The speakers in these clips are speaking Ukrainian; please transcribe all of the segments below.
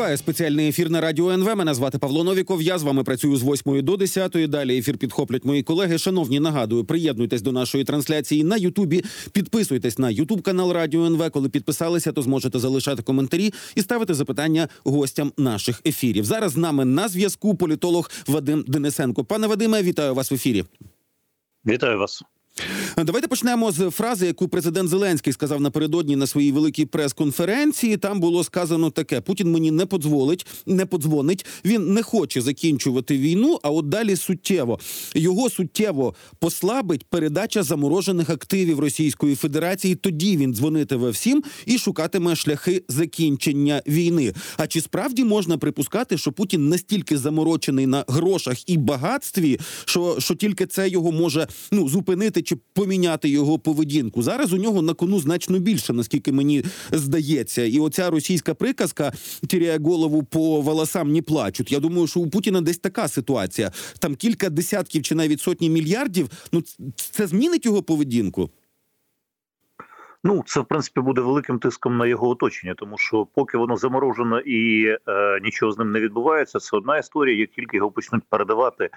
Триває спеціальний ефір на радіо НВ. Мене звати Павло Новіков. Я з вами працюю з 8 до 10. Далі ефір підхоплять мої колеги. Шановні, нагадую, приєднуйтесь до нашої трансляції на Ютубі. Підписуйтесь на Ютуб канал Радіо НВ. Коли підписалися, то зможете залишати коментарі і ставити запитання гостям наших ефірів. Зараз з нами на зв'язку політолог Вадим Денисенко. Пане Вадиме, вітаю вас в ефірі. Вітаю вас. Давайте почнемо з фрази, яку президент Зеленський сказав напередодні на своїй великій прес-конференції. Там було сказано таке: Путін мені не подзволить, не подзвонить. Він не хоче закінчувати війну. А от далі суттєво його суттєво послабить передача заморожених активів Російської Федерації. Тоді він дзвонитиме всім і шукатиме шляхи закінчення війни. А чи справді можна припускати, що Путін настільки заморочений на грошах і багатстві, що, що тільки це його може ну зупинити? Чи поміняти його поведінку. Зараз у нього на кону значно більше, наскільки мені здається, і оця російська приказка тіряє голову по волосам не плачуть. Я думаю, що у Путіна десь така ситуація. Там кілька десятків чи навіть сотні мільярдів. Ну це змінить його поведінку. Ну, це в принципі буде великим тиском на його оточення, тому що поки воно заморожено і е, нічого з ним не відбувається, це одна історія. Як тільки його почнуть передавати,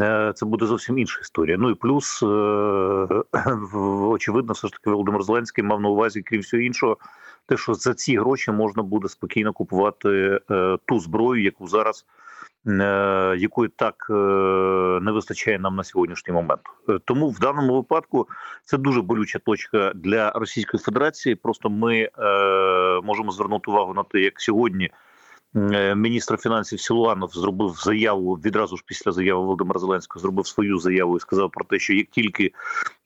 е, це буде зовсім інша історія. Ну і плюс е, очевидно, все ж таки Володимир Зеленський мав на увазі, крім всього іншого, те, що за ці гроші можна буде спокійно купувати е, ту зброю, яку зараз. Е, якої так е, не вистачає нам на сьогоднішній момент. Е, тому в даному випадку це дуже болюча точка для Російської Федерації. Просто ми можемо звернути увагу на те, як сьогодні. Е, міністр фінансів Сілуанов зробив заяву відразу ж після заяви Володимира Зеленського. Зробив свою заяву і сказав про те, що як тільки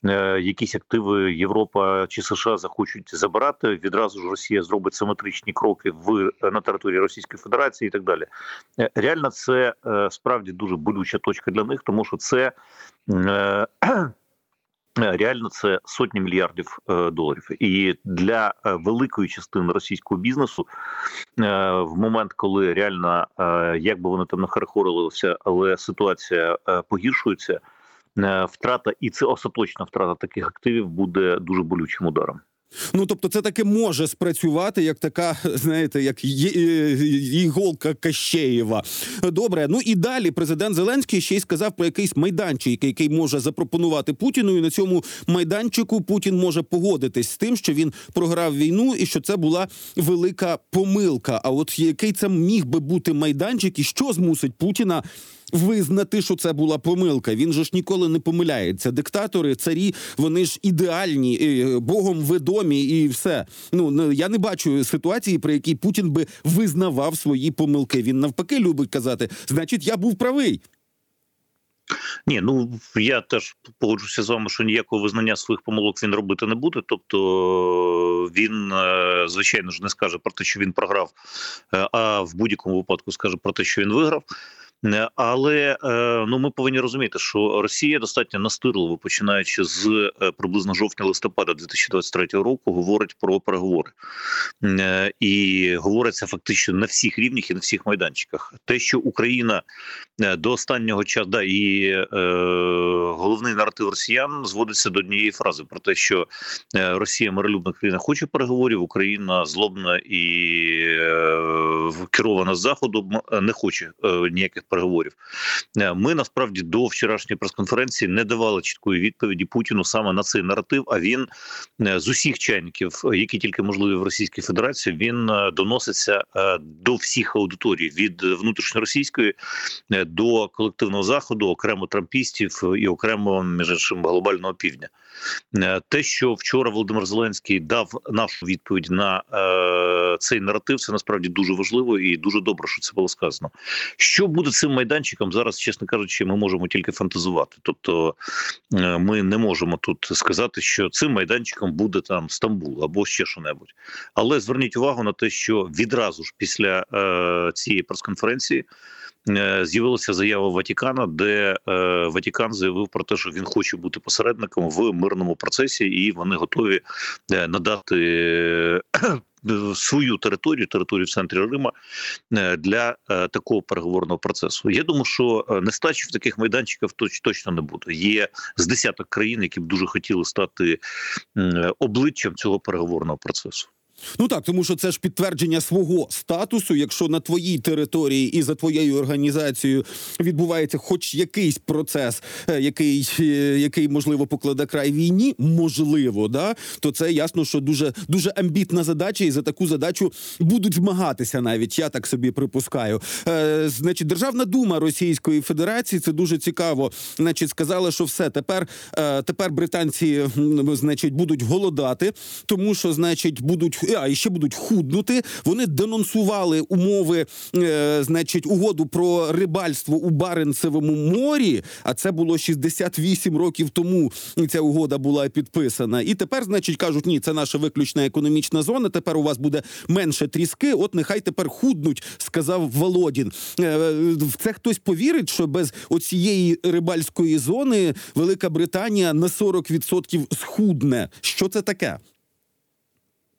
е, якісь активи Європа чи США захочуть забирати, відразу ж Росія зробить симетричні кроки в на території Російської Федерації і так далі. Е, реально, це е, справді дуже болюча точка для них, тому що це. Е, реально це сотні мільярдів е, доларів, і для е, великої частини російського бізнесу в момент, коли реально як би вони там не харахорилися, але ситуація погіршується, втрата і це остаточна втрата таких активів буде дуже болючим ударом. Ну тобто, це таки може спрацювати як така, знаєте, як іголка Кащеєва. Добре, ну і далі президент Зеленський ще й сказав про якийсь майданчик, який може запропонувати Путіну. І на цьому майданчику Путін може погодитись з тим, що він програв війну, і що це була велика помилка. А от який це міг би бути майданчик, і що змусить Путіна визнати, що це була помилка. Він же ж ніколи не помиляється. Диктатори, царі, вони ж ідеальні, богом відомі і все. Ну я не бачу ситуації, при якій Путін би визнавав свої помилки. Він навпаки любить казати, значить, я був правий. Ні, ну я теж погоджуся з вами, що ніякого визнання своїх помилок він робити не буде. Тобто він, е, звичайно ж, не скаже про те, що він програв, е, а в будь-якому випадку скаже про те, що він виграв. Е, але е, ну ми повинні розуміти, що Росія достатньо настирливо, починаючи з е, приблизно жовтня-листопада 2023 року, говорить про переговори і говориться фактично на всіх рівнях і на всіх майданчиках. Те, що Україна до останнього часу да, і е, головний наратив Росіян зводиться до однієї фрази про те, що Росія миролюбна країна хоче переговорів, Україна злобна і е, керована з заходу не хоче е, ніяких переговорів. Е, ми насправді до вчорашньої прес-конференції не давали чіткої відповіді Путіну саме на цей наратив. А він е, з усіх чайників, які тільки можливі в Російській Федерації, він е, доноситься до всіх аудиторій від внутрішньоросійської до колективного заходу, окремо трампістів і окремо між іншим глобального півдня. Те, що вчора Володимир Зеленський дав нашу відповідь на е, цей наратив, це насправді дуже важливо і дуже добре, що це було сказано. Що буде цим майданчиком зараз, чесно кажучи, ми можемо тільки фантазувати. Тобто е, ми не можемо тут сказати, що цим майданчиком буде там Стамбул або ще що небудь. Але зверніть увагу на те, що відразу ж після е, цієї прес-конференції. Е, з'явилася заява Ватікана, де е, Ватікан заявив про те, що він хоче бути посередником в мирному процесі, і вони готові е, надати. Свою територію, територію в центрі Рима для такого переговорного процесу. Я думаю, що нестачі в таких майданчиках точно не буде. Є з десяток країн, які б дуже хотіли стати обличчям цього переговорного процесу. Ну так, тому що це ж підтвердження свого статусу. Якщо на твоїй території і за твоєю організацією відбувається хоч якийсь процес, е, який, е, який можливо покладе край війні, можливо, да, то це ясно, що дуже дуже амбітна задача, і за таку задачу будуть змагатися навіть. Я так собі припускаю. Е, значить, Державна дума Російської Федерації це дуже цікаво. Значить, сказала, що все тепер, е, тепер британці, значить, будуть голодати, тому що, значить, будуть а і ще будуть худнути. Вони денонсували умови, е, значить, угоду про рибальство у Баренцевому морі. А це було 68 років тому. Ця угода була підписана. І тепер, значить, кажуть, ні, це наша виключна економічна зона. Тепер у вас буде менше тріски. От нехай тепер худнуть, сказав Володін. Е, В це хтось повірить, що без оцієї рибальської зони Велика Британія на 40% схудне. Що це таке?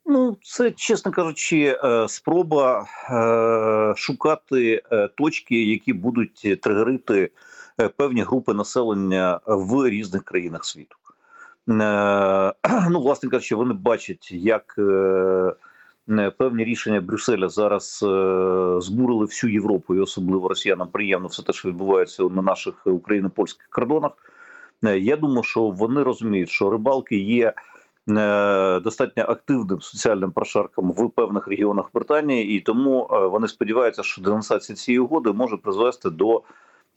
Ну, це, чесно кажучи, е, спроба е, шукати е, точки, які будуть тригерити певні групи населення в різних країнах світу. Ну, власне кажучи, вони бачать, як певні рішення Брюсселя зараз збурили всю Європу, і особливо росіянам приємно все те, що відбувається на наших україно-польських кордонах. Я думаю, що вони розуміють, що рибалки є достатньо активним соціальним прошарком в певних регіонах Британії, і тому е, вони сподіваються, що денонсація цієї угоди може призвести до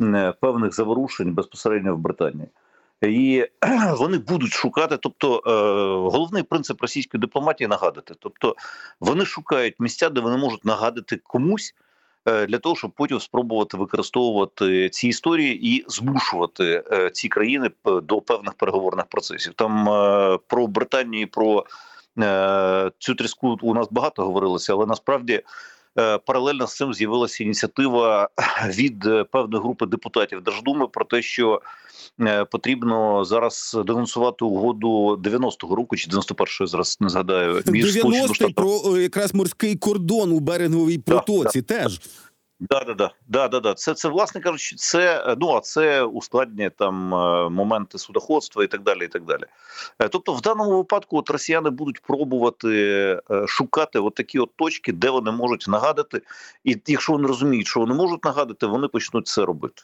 е, певних заворушень безпосередньо в Британії. І вони будуть шукати, тобто е, головний принцип російської дипломатії нагадати. Тобто вони шукають місця, де вони можуть нагадати комусь е, для того, щоб потім спробувати використовувати ці історії і змушувати е, ці країни до певних переговорних процесів. Там е, про Британію, про е, цю тріску у нас багато говорилося, але насправді. Е, Паралельно з цим з'явилася ініціатива від е, певної групи депутатів Держдуми про те, що е, потрібно зараз денонсувати угоду 90-го року чи 91-го, зараз не згадаю між Сполученими 90-й Штатами. про якраз морський кордон у береговій протоці. Теж Да, да, да, да, да, да. Це, це власне кажучи, це е, ну а це ускладнює там е, моменти судоходства і так далі. І так далі. Е, Тобто, в даному випадку, от росіяни будуть пробувати шукати от такі от точки, де вони можуть нагадати, і якщо вони розуміють, що вони можуть нагадати, вони почнуть це робити.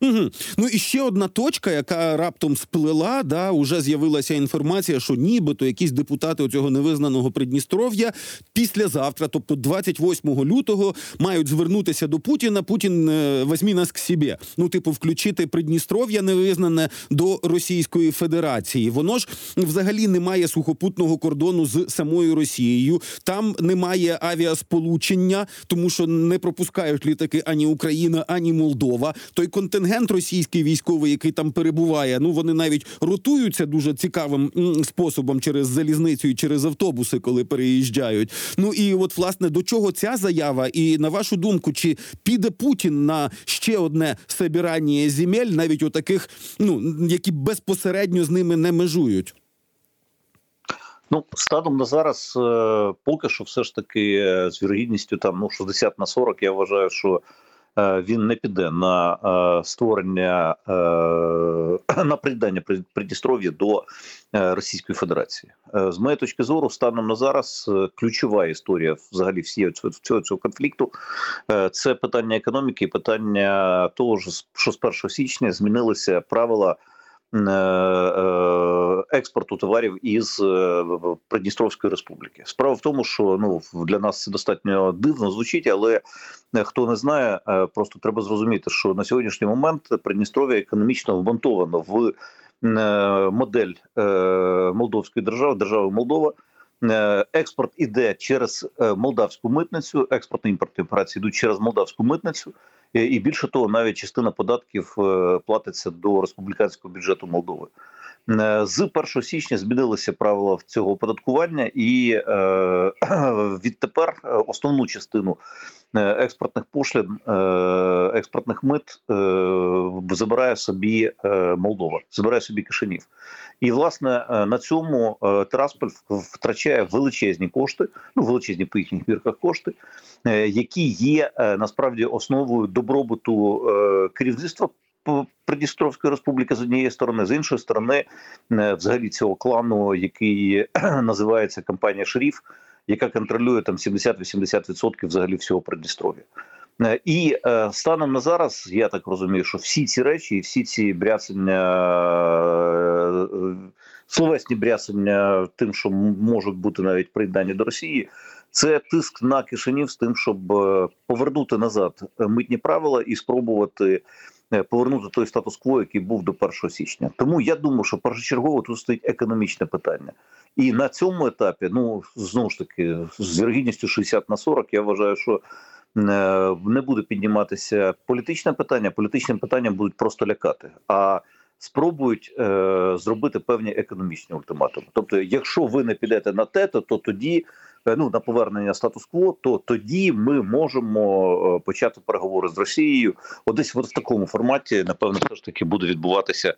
Угу. Ну і ще одна точка, яка раптом сплила, да, уже з'явилася інформація, що нібито якісь депутати оцього невизнаного Придністров'я післязавтра, тобто 28 лютого, мають звернутися до Путіна. Путін е, возьмі нас к себе. Ну, типу, включити Придністров'я невизнане до Російської Федерації. Воно ж взагалі не має сухопутного кордону з самою Росією. Там немає авіасполучення, тому що не пропускають літаки ані Україна, ані Молдова. Той контингент російський військовий, який там перебуває, ну вони навіть ротуються дуже цікавим способом через залізницю і через автобуси, коли переїжджають. Ну і от власне до чого ця заява? І на вашу думку, чи піде Путін на ще одне собирання земель, навіть у таких, ну які безпосередньо з ними не межують? Ну, станом на зараз, е, поки що, все ж таки, е, з вірогідністю там ну 60 на 40, я вважаю, що він не піде на е, створення е, на придання При- Придністров'я до е, Російської Федерації. Е, З моєї точки зору, станом на зараз е, ключова історія взагалі всієї цього, цього, конфлікту е, це питання економіки, питання того, з- що з 1 січня змінилися правила е, е, експорту товарів із е, Придністровської республіки. Справа в тому, що ну для нас це достатньо дивно звучить, але е, хто не знає, е, просто треба зрозуміти, що на сьогоднішній момент Придністров'я економічно вмонтовано в е, модель е, Молдовської держави, держави Молдова. Е, Експорт іде через е, молдавську митницю, експортно імпортні операції йдуть через молдавську митницю. Е, І більше того, навіть частина податків е, платиться до республіканського бюджету Молдови. Е, З 1 січня змінилися правила цього оподаткування, і е, відтепер основну частину експортних пошлін, е, експортних мит е, забирає собі е, Молдова, забирає собі Кишинів. І власне е, на цьому е, втрачає величезні кошти, ну величезні по їхніх мірках кошти, е, які є е, насправді основою добробуту е, керівництва Придністровської республіки з однієї сторони, з іншої сторони, е, взагалі цього клану, який називається компанія Шеріф, яка контролює там 70-80% взагалі всього Придністров'я. Е, І е, станом на зараз я так розумію, що всі ці речі, і всі ці брясення, е, словесні брясення тим, що можуть бути навіть приєднані до Росії, це тиск на Кишинів з тим, щоб повернути назад митні правила і спробувати е, повернути той статус-кво, який був до 1 січня. Тому я думаю, що першочергово тут стоїть економічне питання. І на цьому етапі, ну знову ж таки, з вірогідністю 60 на 40, я вважаю, що е, не буде підніматися політичне питання. Політичним питанням будуть просто лякати. А спробують е, зробити певні економічні ультиматуми. Тобто, якщо ви не підете на те, то, то тоді ну на повернення статус-кво, то тоді ми можемо е, почати переговори з Росією. Одесь от в такому форматі, напевно, все ж таки буде відбуватися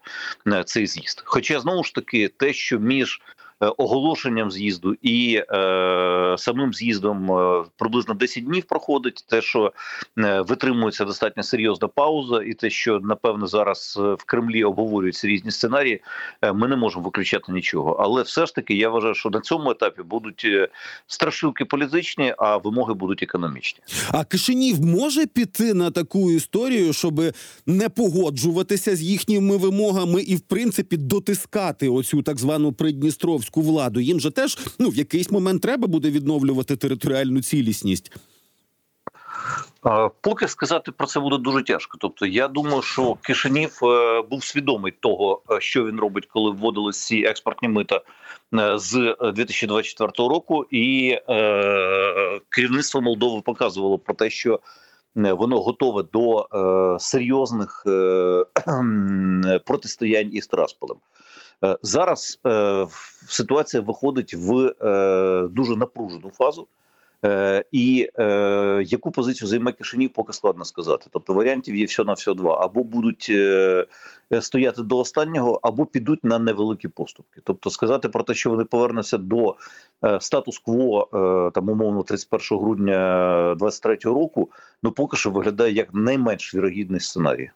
е, цей з'їзд. Хоча знову ж таки, те, що між е, оголошенням з'їзду і е, самим з'їздом е, приблизно 10 днів проходить, те, що е, витримується достатньо серйозна пауза, і те, що напевно зараз е, в Кремлі обговорюються різні сценарії, е, ми не можемо виключати нічого. Але все ж таки, я вважаю, що на цьому етапі будуть е, страшилки політичні, а вимоги будуть економічні. А Кишинів може піти на таку історію, щоб не погоджуватися з їхніми вимогами і, в принципі, дотискати оцю так звану придністровську владу. Їм же теж ну в якийсь момент треба буде відновлювати територіальну цілісність. Поки сказати про це буде дуже тяжко. Тобто, я думаю, що Кишинів е, був свідомий того, е, що він робить, коли вводились ці експортні мита е, з е, 2024 року, і керівництво Молдови показувало про те, що воно готове до серйозних протистоянь із Трасполем. Е, Зараз е, ситуація виходить в е, дуже напружену фазу. Е, і е, яку позицію займе Кишинів, поки складно сказати. Тобто варіантів є все на все два: або будуть е, стояти до останнього, або підуть на невеликі поступки. Тобто, сказати про те, що вони повернуться до е, статус-кво е, там умовно 31 грудня 23 року, ну поки що виглядає як найменш вірогідний сценарій.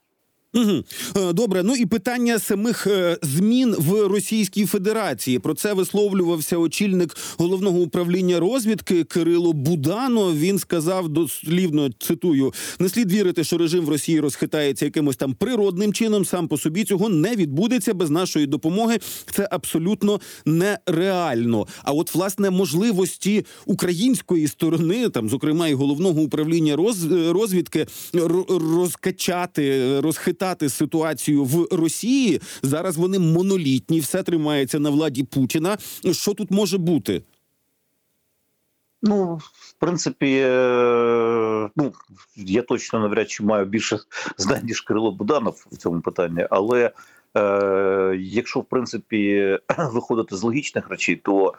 Угу. Добре, ну і питання самих е, змін в Російській Федерації. Про це висловлювався очільник головного управління розвідки Кирило Будано. Він сказав дослівно цитую: не слід вірити, що режим в Росії розхитається якимось там природним чином. Сам по собі цього не відбудеться без нашої допомоги. Це абсолютно нереально. А от власне можливості української сторони, там зокрема і головного управління роз- розвідки, розкачати, розхитати ситуацію в Росії. Зараз вони монолітні, все тримається на владі Путіна. Що тут може бути? Ну, в принципі, е, ну я точно навряд чи маю більше знань, ніж Кирило Буданов в цьому питанні. Але е, якщо в принципі виходити з логічних речей, то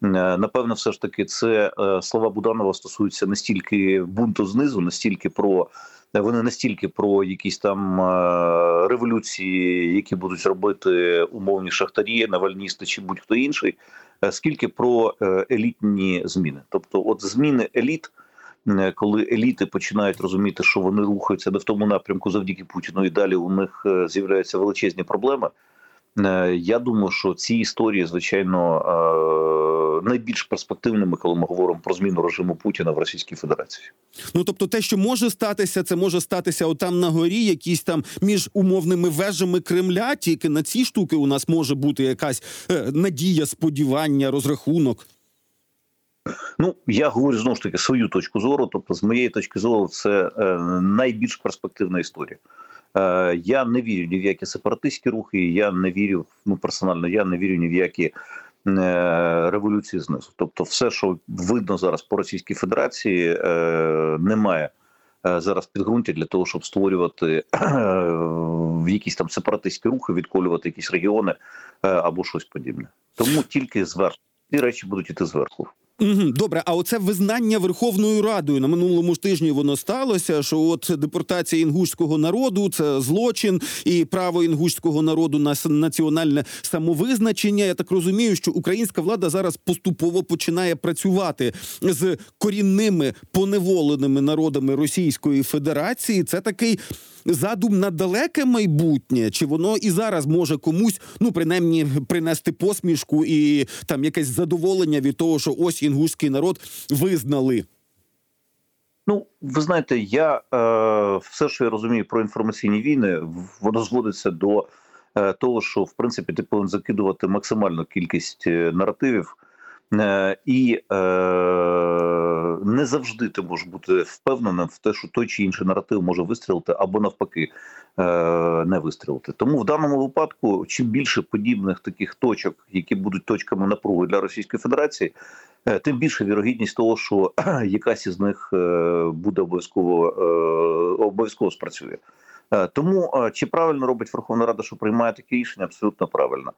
напевно, все ж таки, це е, слова Буданова стосуються не стільки бунту знизу, не стільки про вони не стільки про якісь там е, революції, які будуть робити умовні шахтарі, навальністи чи будь-хто інший. Е, скільки про е, елітні зміни. Тобто, от зміни еліт, е, коли еліти починають розуміти, що вони рухаються не в тому напрямку завдяки Путіну, і далі у них е, з'являються величезні проблеми. Е, Я думаю, що ці історії, звичайно, е, найбільш перспективними, коли ми говоримо про зміну режиму Путіна в Російській Федерації. Ну тобто, те, що може статися, це може статися отам на горі, якісь там між умовними вежами Кремля. Тільки на ці штуки у нас може бути якась е, надія, сподівання, розрахунок. Ну я говорю знову ж таки свою точку зору. Тобто, з моєї точки зору, це е, найбільш перспективна історія. Е, я не вірю ні в які сепаратистські рухи. Я не вірю ну персонально. Я не вірю ні в які революції знизу. Тобто, все, що видно зараз по Російській Федерації, е, немає е, зараз підґрунтя для того, щоб створювати якісь там сепаратистські рухи, відколювати якісь регіони е, або щось подібне. Тому тільки зверху ці речі будуть іти зверху. Добре, а оце визнання Верховною Радою на минулому ж тижні воно сталося. Що от депортація інгушського народу це злочин і право інгушського народу на національне самовизначення. Я так розумію, що українська влада зараз поступово починає працювати з корінними поневоленими народами Російської Федерації. Це такий. Задум на далеке майбутнє, чи воно і зараз може комусь, ну принаймні, принести посмішку і там якесь задоволення від того, що ось інгушський народ визнали. Ну, ви знаєте, я е, все, що я розумію про інформаційні війни, воно зводиться до е, того, що в принципі ти повинен закидувати максимальну кількість е, наративів, е, і е, не завжди ти можеш бути впевненим в те, що той чи інший наратив може вистрілити або навпаки е, не вистрілити. Тому в даному випадку, чим більше подібних таких точок, які будуть точками напруги для Російської Федерації. Е, Тим більше вірогідність того, що якась із них е, буде обов'язково обов'язково спрацює. Тому чи правильно робить Верховна Рада, що приймає таке рішення, абсолютно правильно.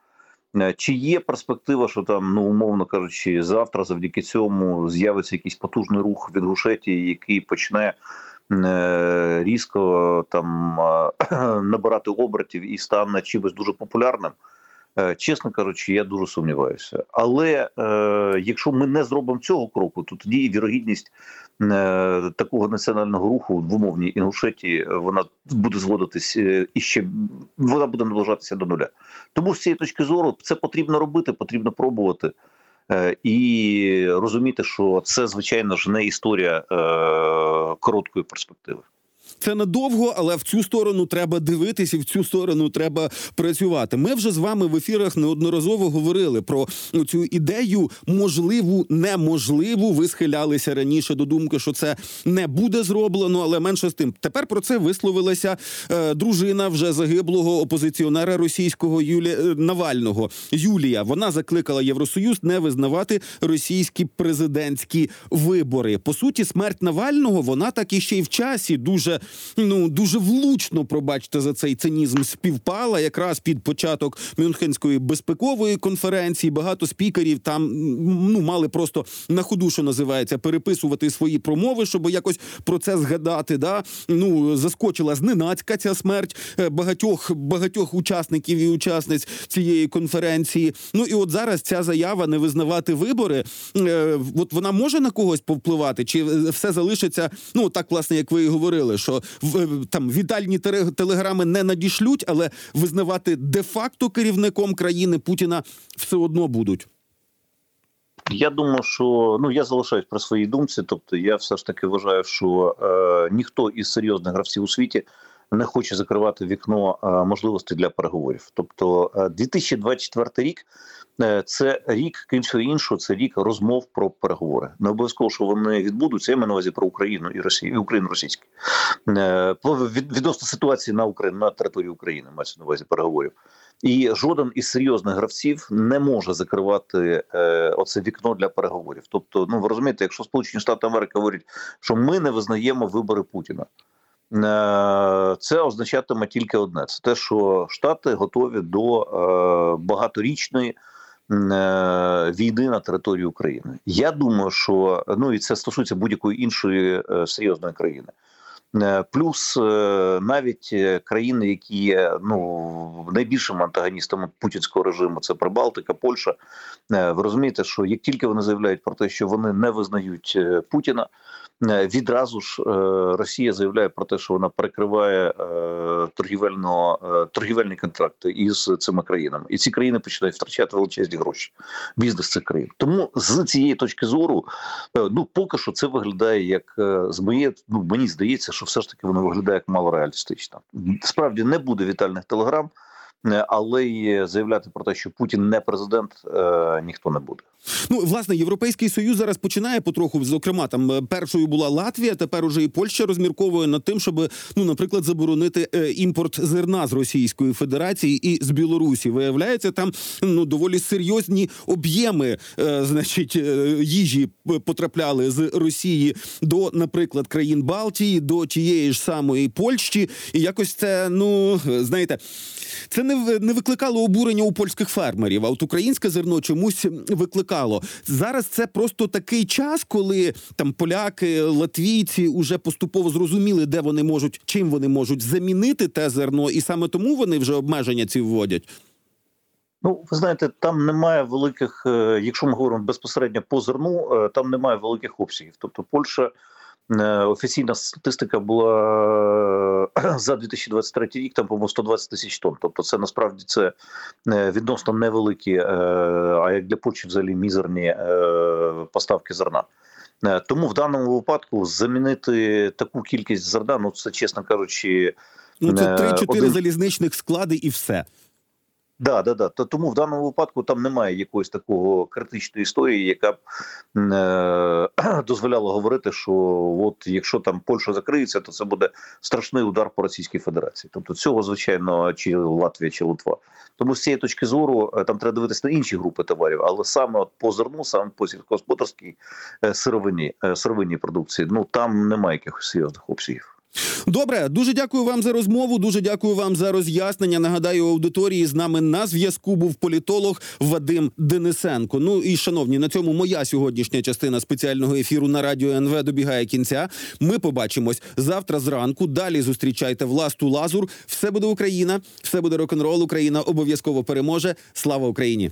Е, Чи є перспектива, що там, ну умовно кажучи, завтра завдяки цьому з'явиться якийсь потужний рух в Інгушетії, який почне е, різко там е, набирати обертів і стане чимось дуже популярним? Е, Чесно кажучи, я дуже сумніваюся. Але е, якщо ми не зробимо цього кроку, то тоді вірогідність е, такого національного руху в умовній Інгушетії е, вона буде зводитись е, і ще вона буде наближатися до нуля. Тому з цієї точки зору це потрібно робити, потрібно пробувати. е, І розуміти, що це звичайно ж не історія е, короткої перспективи. Це надовго, але в цю сторону треба дивитись і в цю сторону треба працювати. Ми вже з вами в ефірах неодноразово говорили про цю ідею можливу, неможливу. Ви схилялися раніше до думки, що це не буде зроблено, але менше з тим. Тепер про це висловилася е, дружина вже загиблого опозиціонера російського Юлі е, Навального Юлія. Вона закликала Євросоюз не визнавати російські президентські вибори. По суті, смерть Навального вона так і ще й в часі дуже ну дуже влучно, пробачте за цей цинізм, співпала якраз під початок Мюнхенської безпекової конференції. Багато спікерів там ну мали просто на ходу, що називається, переписувати свої промови, щоб якось про це згадати. Да? Ну заскочила зненацька ця смерть е, багатьох багатьох учасників і учасниць цієї конференції. Ну і от зараз ця заява не визнавати вибори. е, От вона може на когось повпливати, чи е, все залишиться? Ну так, власне, як ви і говорили, що в е, там вітальні телеграми не надішлють, але визнавати де-факто керівником країни Путіна все одно будуть. Я думаю, що ну я залишаюсь при своїй думці. Тобто, я все ж таки вважаю, що е, ніхто із серйозних гравців у світі не хоче закривати вікно е, можливостей для переговорів. Тобто, е, 2024 рік е, це рік, всього іншого, це рік розмов про переговори. Не обов'язково, що вони відбудуться. Я маю на увазі про Україну і Росію, і Україну російську. Е, відносно ситуації на Україні на території України мається на увазі переговорів. І жоден із серйозних гравців не може закривати е, оце вікно для переговорів. Тобто, ну ви розумієте, якщо Сполучені Штати Америки говорять, що ми не визнаємо вибори Путіна, е, це означатиме тільки одне: це те, що Штати готові до е, багаторічної. е, Війни на території України. Я думаю, що ну і це стосується будь-якої іншої е, серйозної країни. Е, Плюс е, навіть е, країни, які є ну найбільшими антагоністами путінського режиму, це Прибалтика, Польща. Ви розумієте, що як тільки вони заявляють про те, що вони не визнають Путіна, відразу ж Росія заявляє про те, що вона перекриває торгівельно торгівельні контракти із цими країнами, і ці країни починають втрачати величезні гроші. Бізнес цих країн. Тому з цієї точки зору, ну поки що це виглядає як з моєї, ну мені здається, що все ж таки воно виглядає як мало реалістично. Справді не буде вітальних телеграм. Е, Але й заявляти про те, що Путін не президент, е, ніхто не буде. Ну, власне, європейський союз зараз починає потроху. Зокрема, там е, першою була Латвія, тепер уже і Польща розмірковує над тим, щоб ну, наприклад, заборонити імпорт зерна з Російської Федерації і з Білорусі. Виявляється, там ну доволі серйозні об'єми, значить, їжі потрапляли з Росії до, наприклад, країн Балтії, до тієї ж самої Польщі, і якось це, ну знаєте. Це не, не викликало обурення у польських фермерів, а от українське зерно чомусь викликало. Зараз це просто такий час, коли там поляки, латвійці вже поступово зрозуміли, де вони можуть, чим вони можуть замінити те зерно, і саме тому вони вже обмеження ці вводять. Ну, ви знаєте, там немає великих, е, якщо ми говоримо безпосередньо по зерну, е, там немає великих обсягів. Тобто, Польща офіційна статистика була е, за 2023 рік, там по-моєму 120 тисяч тонн. Тобто, це насправді це е, відносно невеликі, е, а як для Польщі взагалі мізерні е, поставки зерна. Е, Тому в даному випадку замінити таку кількість зерна, ну це чесно кажучи, Ну це Е, 3-4 один- залізничних склади і все. Да, да, да. То тому в даному випадку там немає якоїсь такого критичної історії, яка б е, дозволяла говорити, що от якщо там Польща закриється, то це буде страшний удар по Російській Федерації. Тобто цього звичайно чи Латвія, чи Литва. Тому з цієї точки зору е, там треба дивитися на інші групи товарів, але саме от по зерну, саме по сільськогосподарській е, сировині, е, сировинній продукції, ну там немає якихось серйозних обсягів. Добре, дуже дякую вам за розмову. Дуже дякую вам за роз'яснення. Нагадаю, аудиторії з нами на зв'язку був політолог Вадим Денисенко. Ну і шановні, на цьому моя сьогоднішня частина спеціального ефіру на радіо НВ добігає кінця. Ми побачимось завтра зранку. Далі зустрічайте власту Лазур. Все буде Україна, все буде рок-н-рол. Україна обов'язково переможе. Слава Україні!